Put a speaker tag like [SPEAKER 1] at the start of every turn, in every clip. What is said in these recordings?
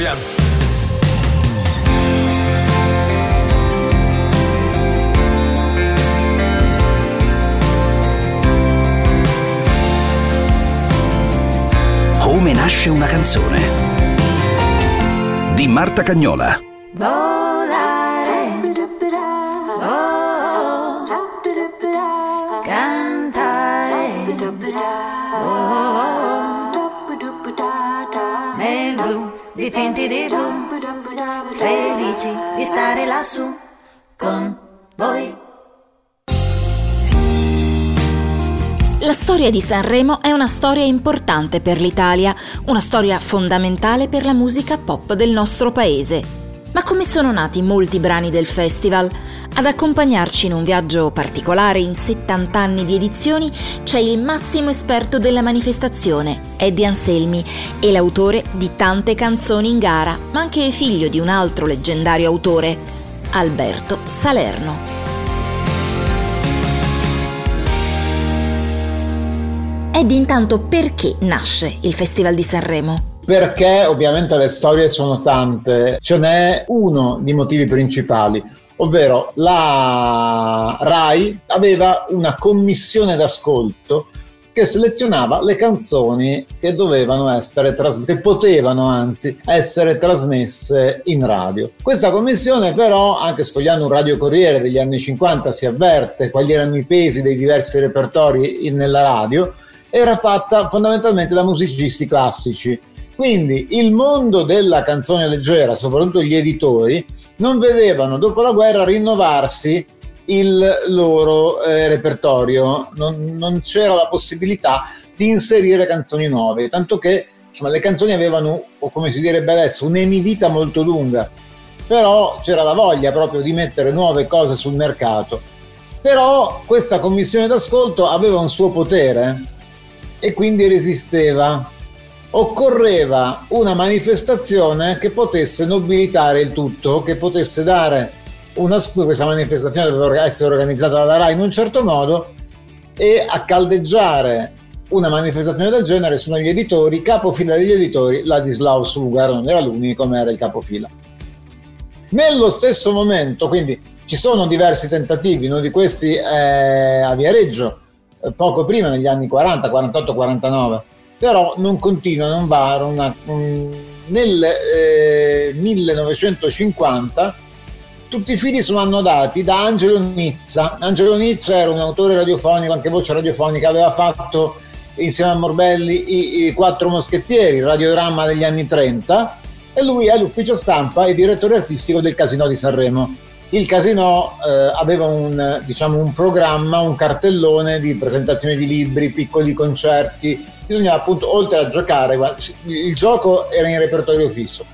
[SPEAKER 1] proviamo.
[SPEAKER 2] Come nasce una canzone? Di Marta Cagnola.
[SPEAKER 3] Blu, dipinti di blu. Felici di stare lassù con voi.
[SPEAKER 4] La storia di Sanremo è una storia importante per l'Italia, una storia fondamentale per la musica pop del nostro paese. Ma come sono nati molti brani del festival? Ad accompagnarci in un viaggio particolare in 70 anni di edizioni c'è il massimo esperto della manifestazione, Eddie Anselmi, e l'autore di tante canzoni in gara, ma anche figlio di un altro leggendario autore, Alberto Salerno. Ed intanto perché nasce il Festival di Sanremo?
[SPEAKER 5] Perché ovviamente le storie sono tante, ce n'è uno di motivi principali, ovvero la RAI aveva una commissione d'ascolto che selezionava le canzoni che dovevano essere trasmesse, che potevano anzi essere trasmesse in radio. Questa commissione però, anche sfogliando un radiocorriere degli anni 50, si avverte quali erano i pesi dei diversi repertori in, nella radio, era fatta fondamentalmente da musicisti classici. Quindi il mondo della canzone leggera, soprattutto gli editori, non vedevano dopo la guerra rinnovarsi il loro eh, repertorio, non, non, c'era la possibilità di inserire canzoni nuove, tanto che insomma, le canzoni avevano, o come si direbbe adesso, un'emivita molto lunga, però c'era la voglia proprio di mettere nuove cose sul mercato. Però questa commissione d'ascolto aveva un suo potere, e quindi resisteva. Occorreva una manifestazione che potesse nobilitare il tutto, che potesse dare una scusa, questa manifestazione doveva essere organizzata dalla RAI in un certo modo e a caldeggiare una manifestazione del genere sono gli editori, capofila degli editori, Ladislao Sugar, non era l'unico, ma era il capofila. Nello stesso momento, quindi ci sono diversi tentativi, uno di questi è a Viareggio, poco prima, negli anni 40, 48, 49, però non continua, non va. Una, um, nel eh, 1950 tutti i fili sono annodati da Angelo Nizza. Angelo Nizza era un autore radiofonico, anche voce radiofonica, aveva fatto insieme a Morbelli i, i Quattro Moschettieri, il radiodramma degli anni 30, e lui è l'ufficio stampa e direttore artistico del Casino di Sanremo il casino eh, aveva un, diciamo, un, programma, un cartellone di presentazioni di libri, piccoli concerti. Bisognava appunto, oltre a giocare, il gioco era in repertorio fisso.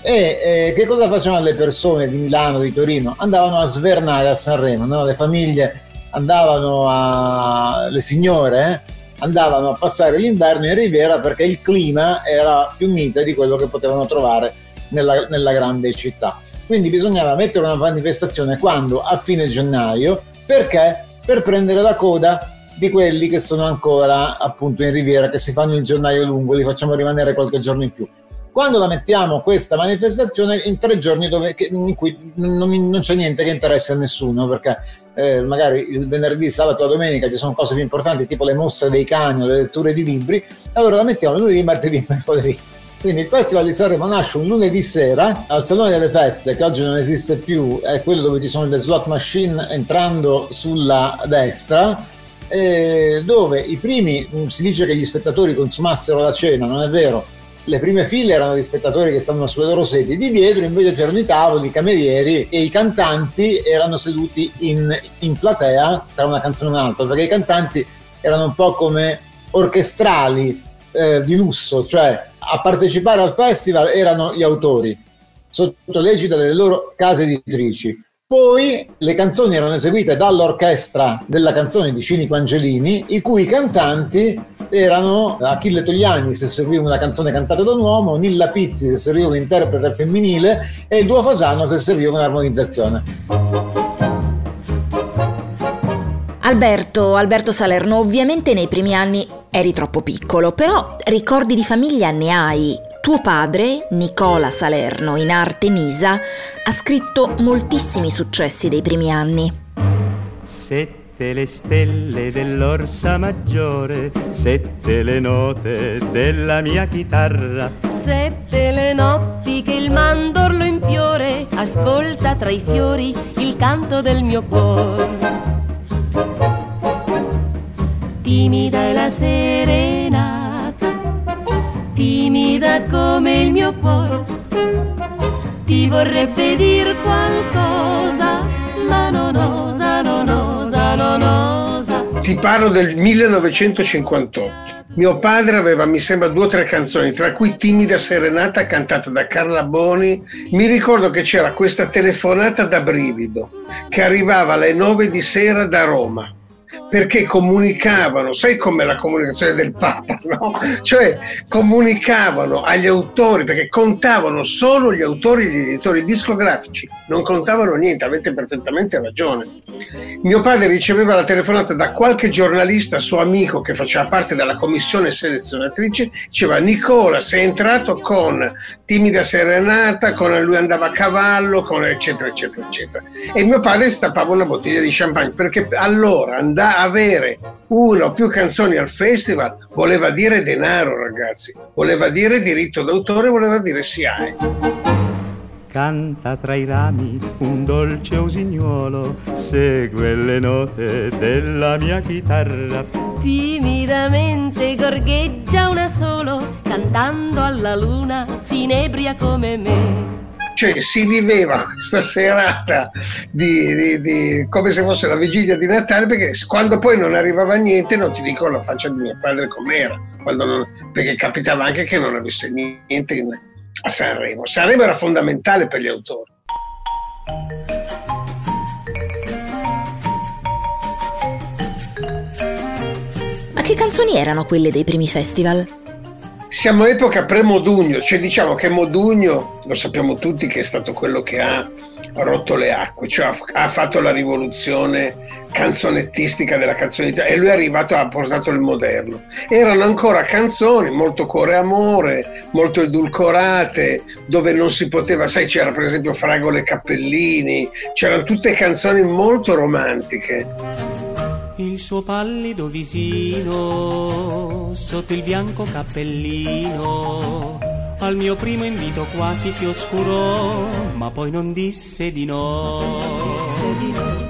[SPEAKER 5] E eh, che cosa facevano le persone di Milano, di Torino? Andavano a svernare a Sanremo, no? le famiglie andavano a. le signore eh? andavano a passare l'inverno in Riviera perché il clima era più mite di quello che potevano trovare nella, nella grande città. Quindi bisognava mettere una manifestazione quando? A fine gennaio, perché? Per prendere la coda di quelli che sono ancora appunto in riviera, che si fanno il gennaio lungo, li facciamo rimanere qualche giorno in più. Quando la mettiamo questa manifestazione in tre giorni dove, in cui non, non, c'è niente che interessa a nessuno, perché eh, magari il venerdì, sabato e domenica ci sono cose più importanti, tipo le mostre dei cani o le letture di libri, allora la mettiamo lunedì, martedì, mercoledì quindi il Festival di Sanremo nasce un lunedì sera al Salone delle Feste, che oggi non esiste più, è quello dove ci sono le slot machine entrando sulla destra, dove i primi, si dice che gli spettatori consumassero la cena, non è vero, le prime file erano gli spettatori che stavano sulle loro sedi, di dietro invece c'erano i tavoli, i camerieri e i cantanti erano seduti in, in platea tra una canzone e un'altra, perché i cantanti erano un po' come orchestrali eh, di lusso, cioè a partecipare al festival erano gli autori, sotto l'egida delle loro case editrici. Poi le canzoni erano eseguite dall'orchestra della canzone di Cinico Angelini, i cui cantanti erano Achille Togliani se serviva una canzone cantata da un uomo, Nilla Pizzi se serviva un interprete femminile e il Duo Fasano se serviva un'armonizzazione.
[SPEAKER 4] Alberto, Alberto Salerno, ovviamente nei primi anni eri troppo piccolo, però ricordi di famiglia ne hai. Tuo padre, Nicola Salerno, in arte Nisa, ha scritto moltissimi successi dei primi anni.
[SPEAKER 1] Sette le stelle dell'orsa maggiore, sette le note della mia chitarra.
[SPEAKER 6] Sette le notti che il mandorlo impiore, ascolta tra i fiori il canto del mio cuore. Timida è la serenata, timida come il mio cuore. Ti vorrebbe dir qualcosa, ma non osa, non osa, non osa.
[SPEAKER 7] Ti parlo del 1958. Mio padre aveva, mi sembra, due o tre canzoni, tra cui Timida Serenata cantata da Carla Boni. Mi ricordo che c'era questa telefonata da brivido che arrivava alle nove di sera da Roma perché comunicavano, sai com'è la comunicazione del Papa, no? Cioè comunicavano agli autori, perché contavano solo gli autori e gli editori discografici, non contavano niente, avete perfettamente ragione. Mio padre riceveva la telefonata da qualche giornalista suo amico che faceva parte della commissione selezionatrice, diceva Nicola sei entrato con timida serenata, con lui andava a cavallo, con eccetera eccetera eccetera. E mio padre stappava una bottiglia di champagne perché allora andava avere una o più canzoni al festival voleva dire denaro ragazzi, voleva dire diritto d'autore, voleva dire SIAE.
[SPEAKER 1] Canta tra i rami un dolce usignuolo, segue le note della mia chitarra.
[SPEAKER 6] Timidamente gorgheggia una solo, cantando alla luna, si inebria come me.
[SPEAKER 7] Cioè si viveva questa serata di, di, di, come se fosse la vigilia di Natale, perché quando poi non arrivava niente, non ti dico la faccia di mio padre com'era, non, perché capitava anche che non avesse niente in, a Sanremo. Sanremo era fondamentale per gli autori.
[SPEAKER 4] Ma che canzoni erano quelle dei primi festival?
[SPEAKER 7] Siamo epoca pre-Modugno, cioè diciamo che Modugno, lo sappiamo tutti che è stato quello che ha rotto le acque, cioè ha, fatto la rivoluzione canzonettistica della canzone italiana e lui è arrivato ha portato il moderno. Erano ancora canzoni molto core amore, molto edulcorate, dove non si poteva, sai c'era per esempio Fragole Cappellini, c'erano tutte canzoni molto romantiche
[SPEAKER 8] il suo pallido visino sotto il bianco cappellino. Al mio primo invito quasi si oscurò, ma poi non disse di no.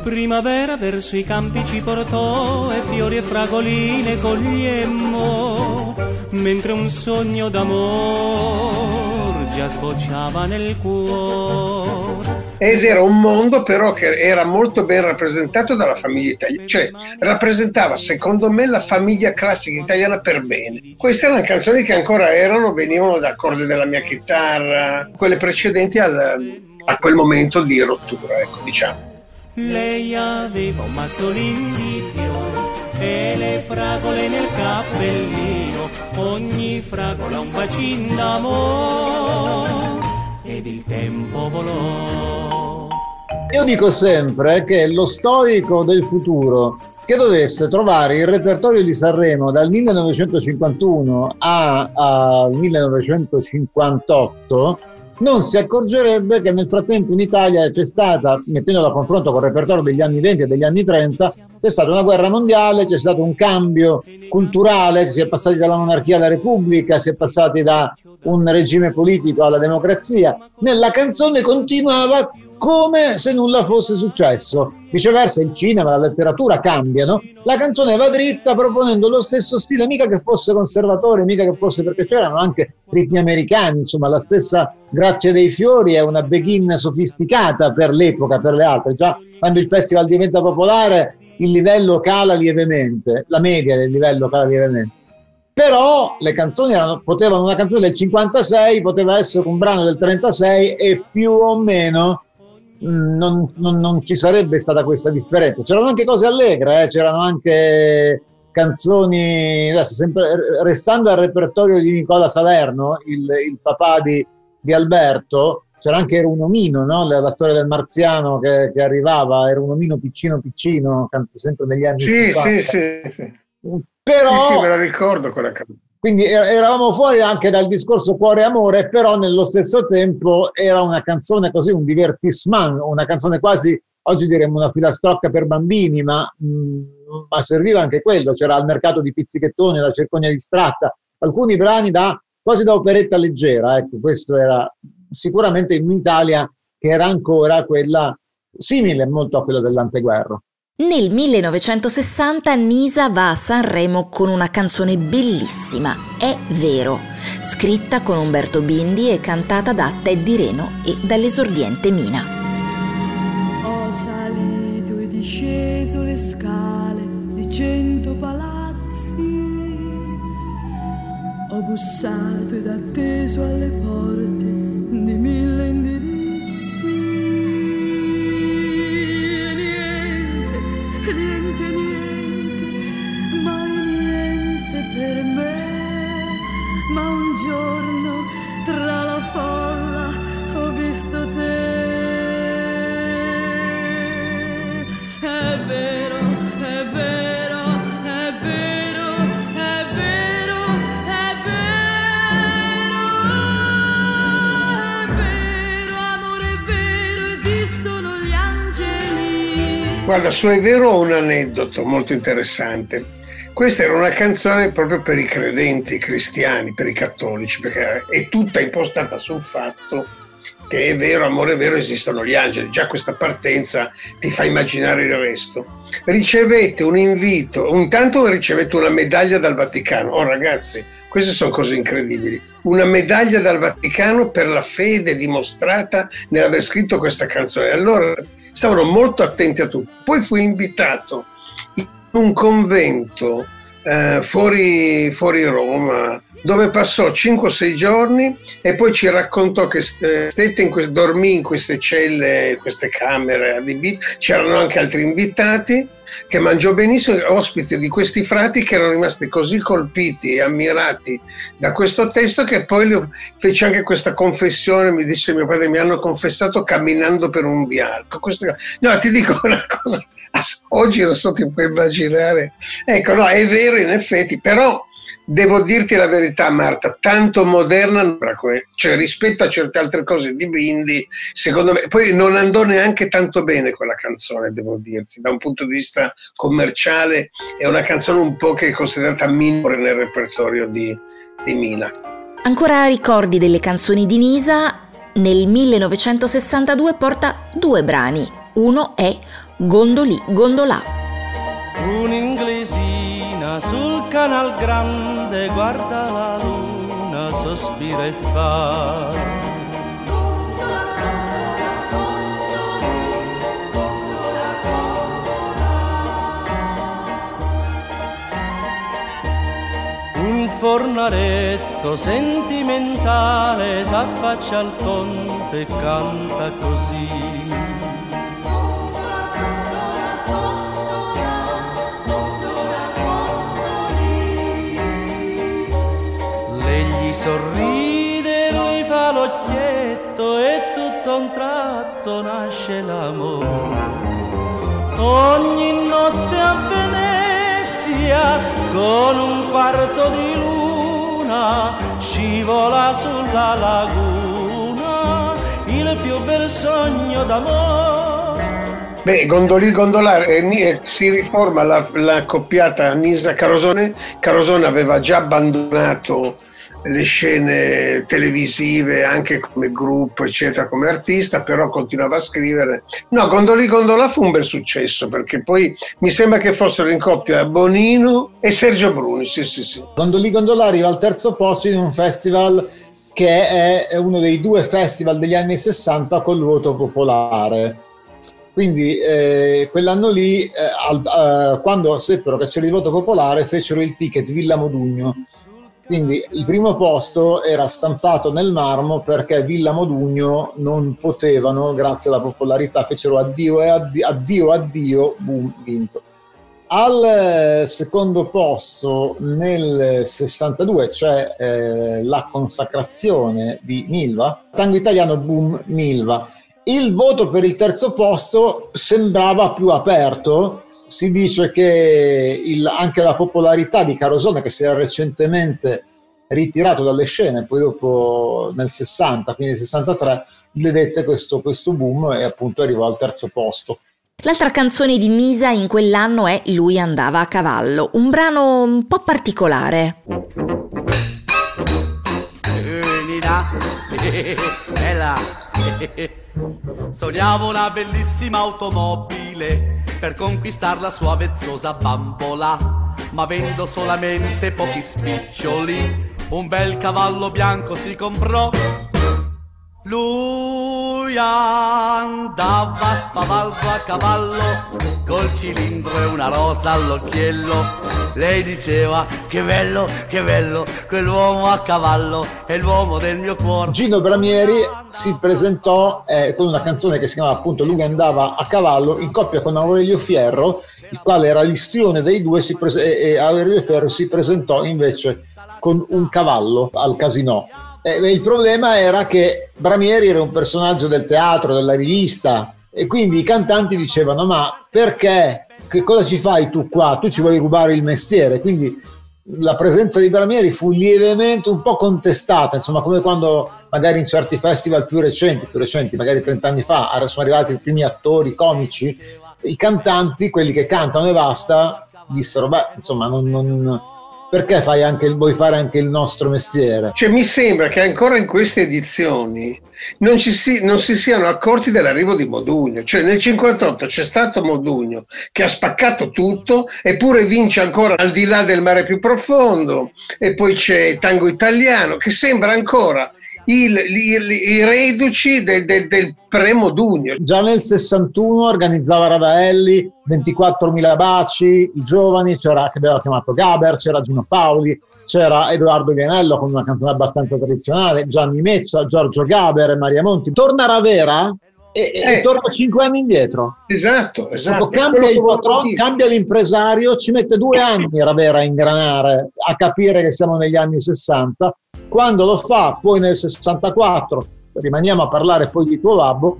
[SPEAKER 8] Primavera verso i campi ci portò e fiori e fragoline cogliemmo, mentre un sogno d'amor già sbocciava nel cuore
[SPEAKER 7] ed era un mondo però che era molto ben rappresentato dalla famiglia italiana, cioè rappresentava secondo me la famiglia classica italiana per bene. Queste erano canzoni che ancora erano, venivano da accordi della mia chitarra, quelle precedenti al, a quel momento di rottura, ecco, diciamo.
[SPEAKER 8] Lei aveva un mazzolino di fiori e le fragole nel cappellino, ogni fragola un bacino d'amore ed il tempo volò.
[SPEAKER 5] Io dico sempre che lo storico del futuro che dovesse trovare il repertorio di Sanremo dal 1951 al 1958 non si accorgerebbe che nel frattempo in Italia c'è stata, mettendolo a confronto con il repertorio degli anni 20 e degli anni 30, c'è stata una guerra mondiale, c'è stato un cambio culturale, si è passati dalla monarchia alla repubblica, si è passati da un regime politico alla democrazia. Nella canzone continuava come se nulla fosse successo. Viceversa il cinema, la letteratura cambiano, la canzone va dritta proponendo lo stesso stile, mica che fosse conservatore, mica che fosse perché c'erano anche ritmi americani, insomma la stessa Grazia dei Fiori è una begin sofisticata per l'epoca, per le altre, già quando il festival diventa popolare il livello cala lievemente, la media del livello cala lievemente. Però le canzoni erano, potevano, una canzone del 56 poteva essere un brano del 36 e più o meno Mm, non, non, non, ci sarebbe stata questa differenza. C'erano anche cose allegre, eh? c'erano anche canzoni, adesso sempre, restando al repertorio di Nicola Salerno, il, il papà di, di, Alberto, c'era anche Era un omino, no? la, la, storia del marziano che, che, arrivava, era un omino piccino piccino, sempre negli anni
[SPEAKER 7] sì, 50. Sì, sì, sì.
[SPEAKER 5] Però,
[SPEAKER 7] sì, sì, me la ricordo quella canzone
[SPEAKER 5] Quindi eravamo fuori anche dal discorso cuore amore, però nello stesso tempo era una canzone così, un divertissement, una canzone quasi, oggi diremmo una filastrocca per bambini, ma, mh, mm, ma serviva anche quello. C'era il mercato di pizzichettoni, la cercogna distratta, alcuni brani da, quasi da operetta leggera. Ecco, questo era sicuramente in Italia che era ancora quella simile molto a quella dell'anteguerra.
[SPEAKER 4] Nel 1960 Nisa va a Sanremo con una canzone bellissima, È vero, scritta con Umberto Bindi e cantata da Teddy Reno e dall'esordiente Mina.
[SPEAKER 9] Ho salito e disceso le scale di cento palazzi, ho bussato ed atteso alle porte di mille indirizzi
[SPEAKER 7] Guarda, su È vero ho un aneddoto molto interessante. Questa era una canzone proprio per i credenti cristiani, per i cattolici, perché è tutta impostata sul fatto che è vero, amore è vero, esistono gli angeli. Già questa partenza ti fa immaginare il resto. Ricevete un invito, intanto ricevete una medaglia dal Vaticano. Oh ragazzi, queste sono cose incredibili. Una medaglia dal Vaticano per la fede dimostrata nell'aver scritto questa canzone. Allora stavano molto attenti a tutto. Poi fui invitato in un convento eh, fuori, fuori Roma dove passò 5-6 giorni e poi ci raccontò che eh, stette in que- dormì in queste celle, queste camere adibite, c'erano anche altri invitati che mangiò benissimo, ospite di questi frati che erano rimasti così colpiti e ammirati da questo testo che poi fece anche questa confessione, mi disse mio padre, mi hanno confessato camminando per un viaggio. Questa... No, ti dico una cosa, oggi non so, ti puoi immaginare. Ecco, no, è vero in effetti, però Devo dirti la verità, Marta, tanto moderna, cioè rispetto a certe altre cose di Bindi, secondo me, poi non andò neanche tanto bene quella canzone, devo dirti, da un punto di vista commerciale è una canzone un po' che è considerata minore nel repertorio di, di Mina.
[SPEAKER 4] Ancora ricordi delle canzoni di Nisa? Nel 1962 porta due brani, uno è Gondolì Gondolà.
[SPEAKER 8] Un inglesina sul canal grande guarda la luna, sospira e fa. Un fornaretto sentimentale s'affaccia al ponte e canta così. A un tratto nasce l'amore. Ogni notte a Venezia con un quarto di luna scivola sulla laguna il più bel sogno d'amore.
[SPEAKER 7] Beh, Gondolì Gondolare eh, si riforma la, la coppiata Nisa Carosone. Carosone aveva già abbandonato le scene televisive anche come gruppo, eccetera, come artista, però continuava a scrivere. No, Gondolì Gondola fu un bel successo perché poi mi sembra che fossero in coppia Bonino e Sergio Bruni. Sì, sì, sì.
[SPEAKER 5] Gondolì Gondola arriva al terzo posto in un festival che è uno dei due festival degli anni 60 col voto popolare. Quindi eh, quell'anno lì, eh, al, eh, quando seppero che c'era il voto popolare, fecero il ticket Villa Modugno quindi il primo posto era stampato nel marmo perché Villa Modugno non potevano, grazie alla popolarità, fecero addio e addio, addio, addio boom, vinto. Al eh, secondo posto nel 62 c'è eh, la consacrazione di Milva, tango italiano boom Milva. Il voto per il terzo posto sembrava più aperto si dice che il, anche la popolarità di Carosone, che si era recentemente ritirato dalle scene, poi dopo nel 60, quindi nel 63, le dette questo, questo boom e appunto arrivò al terzo posto.
[SPEAKER 4] L'altra canzone di Nisa in quell'anno è Lui andava a cavallo, un brano un po' particolare.
[SPEAKER 10] Bella. Sognavo una bellissima automobile per conquistare la sua vezzosa bambola, ma avendo solamente pochi spiccioli, un bel cavallo bianco si comprò. Lui andava spavaldo a cavallo, col cilindro e una rosa all'occhiello. Lei diceva che bello, che bello, quell'uomo a cavallo è l'uomo del mio cuore.
[SPEAKER 5] Gino Bramieri si presentò eh, con una canzone che si chiamava appunto Lui andava a cavallo in coppia con Aurelio Fierro, il quale era l'istrione dei due pres- e Aurelio Fierro si presentò invece con un cavallo al casino. Eh, il problema era che Bramieri era un personaggio del teatro, della rivista e quindi i cantanti dicevano ma perché? Che cosa ci fai tu qua? Tu ci vuoi rubare il mestiere? Quindi la presenza di Bramieri fu lievemente un po' contestata, insomma come quando magari in certi festival più recenti, più recenti magari 30 anni fa, sono arrivati i primi attori comici, i cantanti, quelli che cantano e basta, dissero beh insomma non, non perché anche vuoi fare anche il nostro mestiere?
[SPEAKER 7] Cioè, mi sembra che ancora in queste edizioni non, si, non si siano accorti dell'arrivo di Modugno. Cioè, nel 58 c'è stato Modugno che ha spaccato tutto, eppure vince ancora al di là del mare più profondo. E poi c'è Tango Italiano, che sembra ancora il, il, i reduci del, del, del pre-Modugno.
[SPEAKER 5] Già nel 61 organizzava Radaelli 24.000 baci, i giovani, c'era che aveva chiamato Gaber, c'era Gino Paoli, c'era Edoardo Vianello con una canzone abbastanza tradizionale, Gianni Meccia, Giorgio Gaber e Maria Monti. Torna Ravera e, eh, e torna cinque anni indietro.
[SPEAKER 7] Esatto, esatto.
[SPEAKER 5] Cambia, il patron, cambia l'impresario, ci mette due anni Ravera a ingranare, a capire che siamo negli anni 60 quando lo fa poi nel 64, rimaniamo a parlare poi di tuo babbo,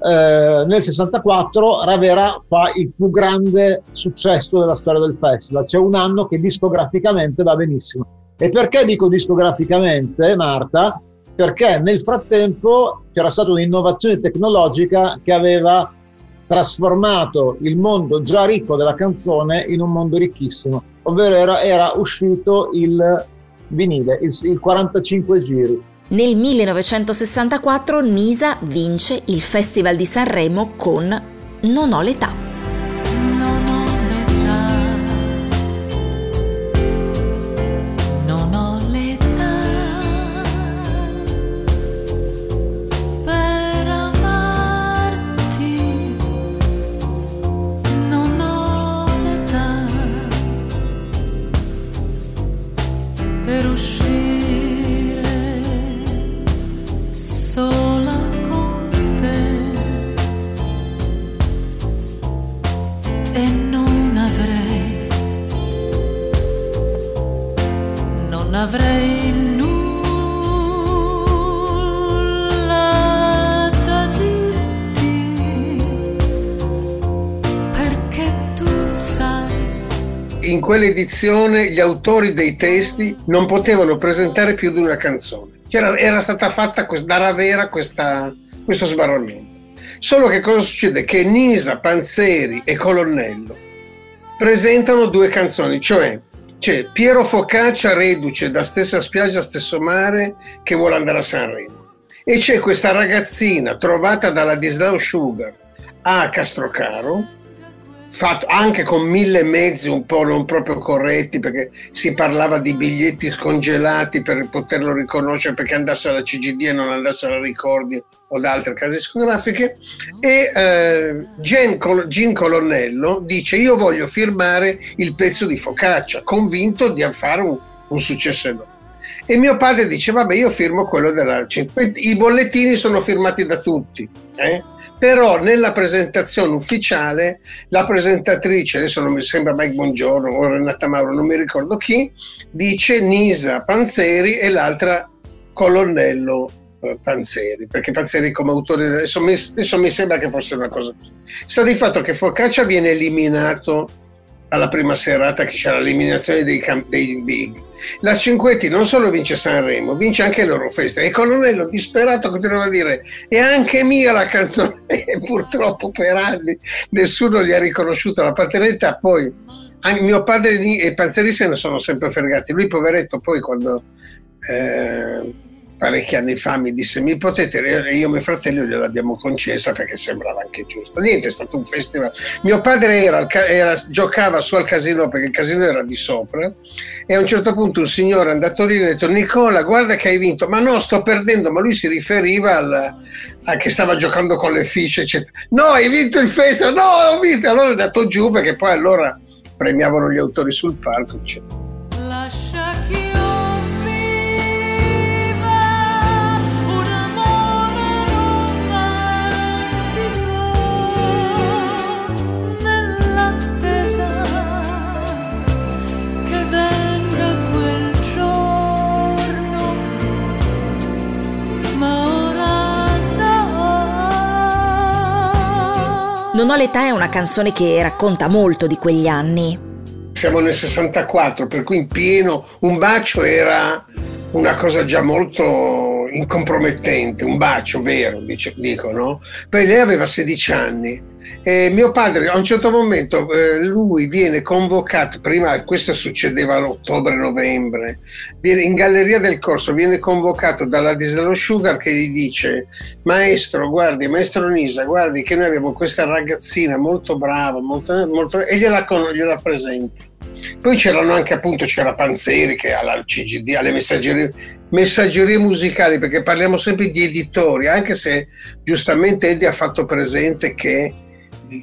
[SPEAKER 5] eh, nel 64 Ravera fa il più grande successo della storia del festival. C'è un anno che discograficamente va benissimo. E perché dico discograficamente, Marta? Perché nel frattempo c'era stata un'innovazione tecnologica che aveva trasformato il mondo già ricco della canzone in un mondo ricchissimo, ovvero era, era uscito il vinile, il, il 45 giri.
[SPEAKER 4] Nel 1964 Nisa vince il Festival di Sanremo con Non ho l'età.
[SPEAKER 7] Quell'edizione gli autori dei testi non potevano presentare più di una canzone. Era, era stata fatta da Ravera questa, questo sbarramento. Solo che cosa succede? Che Nisa, Panzeri e Colonnello presentano due canzoni, cioè c'è Piero Focaccia reduce da stessa spiaggia, stesso mare, che vuole andare a Sanremo. E c'è questa ragazzina trovata dalla Dislao Sugar a Castrocaro, fatto anche con mille mezzi un po' non proprio corretti perché si parlava di biglietti scongelati per poterlo riconoscere perché andasse alla CGD e non andasse alla Ricordi o da altre case discografiche e eh, Gen Col- Gin Colonnello dice io voglio firmare il pezzo di Focaccia convinto di fare un, un successo enorme e mio padre dice vabbè io firmo quello della i bollettini sono firmati da tutti eh? Però nella presentazione ufficiale la presentatrice, adesso non mi sembra Mike Buongiorno o Renata Mauro, non mi ricordo chi, dice Nisa Panzeri e l'altra Colonnello eh, Panzeri, perché Panzeri come autore, adesso mi, adesso mi sembra che fosse una cosa così. Sta di fatto che Focaccia viene eliminato alla prima serata che c'era l'eliminazione dei, cam- dei big. La Cinquetti non solo vince Sanremo, vince anche l'Eurofesta. E Colonnello disperato continuava a dire è anche mia la canzone e purtroppo per anni nessuno gli ha riconosciuto la paternità. Poi anche mio padre e Panzeri se ne sono sempre fregati. Lui poveretto poi quando... Eh, parecchi anni fa mi disse mi potete io e mio fratello gliel'abbiamo concessa perché sembrava anche giusto. Niente è stato un festival. Mio padre era, era, giocava su al casino perché il casino era di sopra e a un certo punto un signore è andato lì e ha detto Nicola guarda che hai vinto. Ma no sto perdendo. Ma lui si riferiva al, a che stava giocando con le fiche eccetera. No hai vinto il festival. No ho vinto. Allora è andato giù perché poi allora premiavano gli autori sul palco eccetera
[SPEAKER 4] Non ho l'età è una canzone che racconta molto di quegli anni.
[SPEAKER 7] Siamo nel 64, per cui in pieno un bacio era una cosa già molto incompromettente, un bacio vero, dice, dico, no? Poi lei aveva 16 anni e mio padre a un certo momento eh, lui viene convocato, prima questo succedeva a ottobre-novembre, in Galleria del Corso viene convocato dalla Disney Sugar che gli dice maestro, guardi, maestro Nisa, guardi che noi abbiamo questa ragazzina molto brava, molto, molto, e gliela, gliela presenti. Poi c'erano anche appunto, c'era Panzeri che alla CGD, alle messaggerie, messaggerie musicali, perché parliamo sempre di editori, anche se giustamente Eddie ha fatto presente che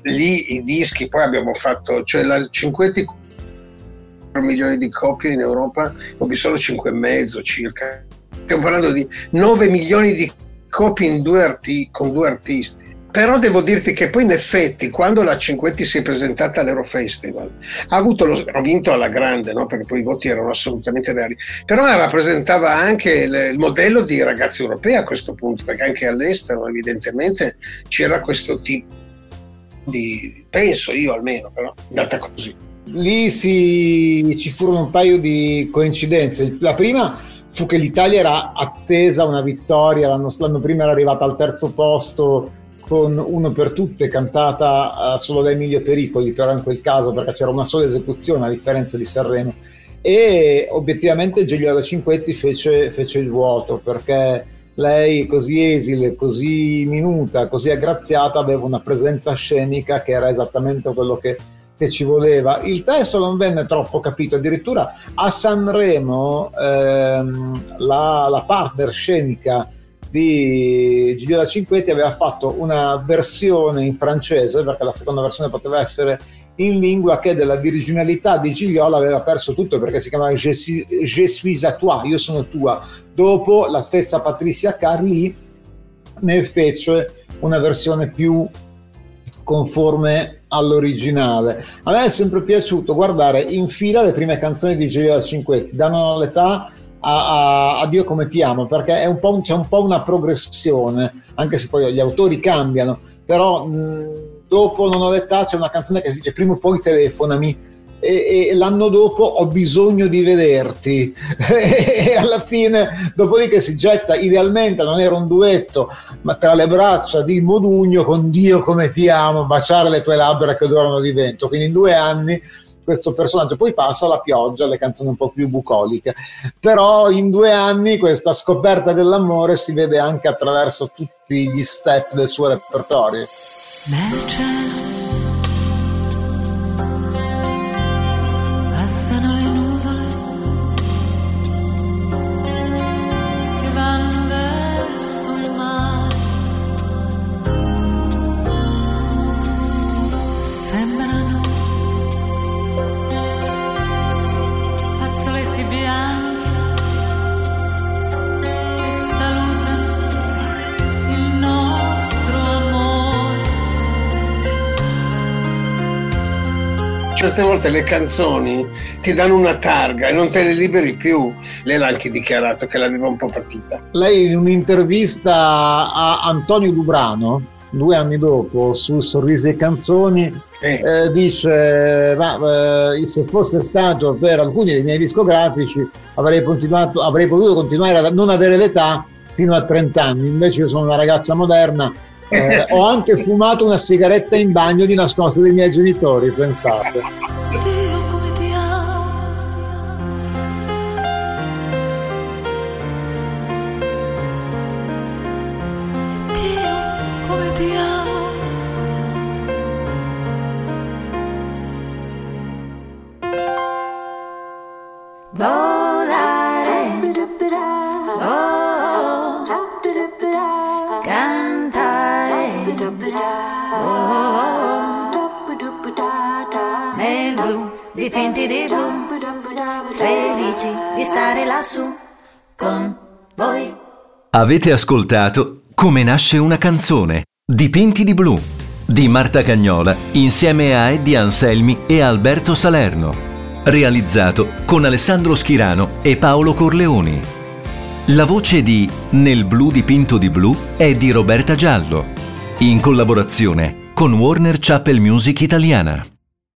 [SPEAKER 7] lì i dischi, poi abbiamo fatto, cioè la Cinquetti milioni di copie in Europa, ho solo 5,5 circa. Stiamo parlando di 9 milioni di copie due arti- con due artisti. Però devo dirti che poi in effetti quando la Cinquetti si è presentata all'Eurofestival ha, avuto lo, ha vinto alla grande, no? perché poi i voti erano assolutamente reali, però rappresentava anche il, il, modello di ragazzi europei a questo punto, perché anche all'estero evidentemente c'era questo tipo di, penso io almeno, però data così.
[SPEAKER 5] Lì si, ci furono un paio di coincidenze. La prima fu che l'Italia era attesa una vittoria, l'anno, l'anno prima era arrivata al terzo posto con Uno per tutte cantata uh, solo da Emilio Pericoli, però in quel caso perché c'era una sola esecuzione a differenza di Sanremo e obiettivamente Gigliola Cinquetti fece, fece il vuoto perché lei così esile, così minuta, così aggraziata aveva una presenza scenica che era esattamente quello che, che ci voleva. Il testo non venne troppo capito, addirittura a Sanremo ehm, la, la partner scenica di Gigliola Cinquetti aveva fatto una versione in francese perché la seconda versione poteva essere in lingua che della virginalità di Gigliola aveva perso tutto perché si chiamava Je suis, Je suis à toi, io sono tua. Dopo la stessa Patricia Carli ne fece una versione più conforme all'originale. A me è sempre piaciuto guardare in fila le prime canzoni di Gigliola Cinquetti, danno l'età a, a, a, Dio come ti amo, perché un c'è un po' una progressione, anche se poi gli autori cambiano, però mh, dopo non ho l'età c'è una canzone che si dice prima o poi telefonami e, e, l'anno dopo ho bisogno di vederti e alla fine dopodiché si getta idealmente non era un duetto ma tra le braccia di Modugno con Dio come ti amo baciare le tue labbra che odorano di vento. Quindi in due anni questo personaggio poi passa la pioggia le canzoni un po' più bucoliche. Però in due anni questa scoperta dell'amore si vede anche attraverso tutti gli step del suo repertorio. Merge
[SPEAKER 7] certe volte le canzoni ti danno una targa e non te le liberi più. Lei l'ha anche dichiarato che l'aveva un po' patita.
[SPEAKER 5] Lei in un'intervista a Antonio Dubrano due anni dopo su Sorrisi e Canzoni eh, dice ma eh, se fosse stato per alcuni dei miei discografici avrei, avrei potuto continuare a non avere l'età fino a 30 anni invece io sono una ragazza moderna eh, ho anche fumato una sigaretta in bagno di nascosto dai miei genitori pensate
[SPEAKER 3] dipinti di blu, felici di stare lassù con voi.
[SPEAKER 11] Avete ascoltato Come nasce una canzone, Dipinti di blu, di Marta Cagnola, insieme a Eddie Anselmi e Alberto Salerno. Realizzato con Alessandro Schirano e Paolo Corleoni. La voce di Nel blu dipinto di blu è di Roberta Giallo, in collaborazione con Warner Chapel Music Italiana.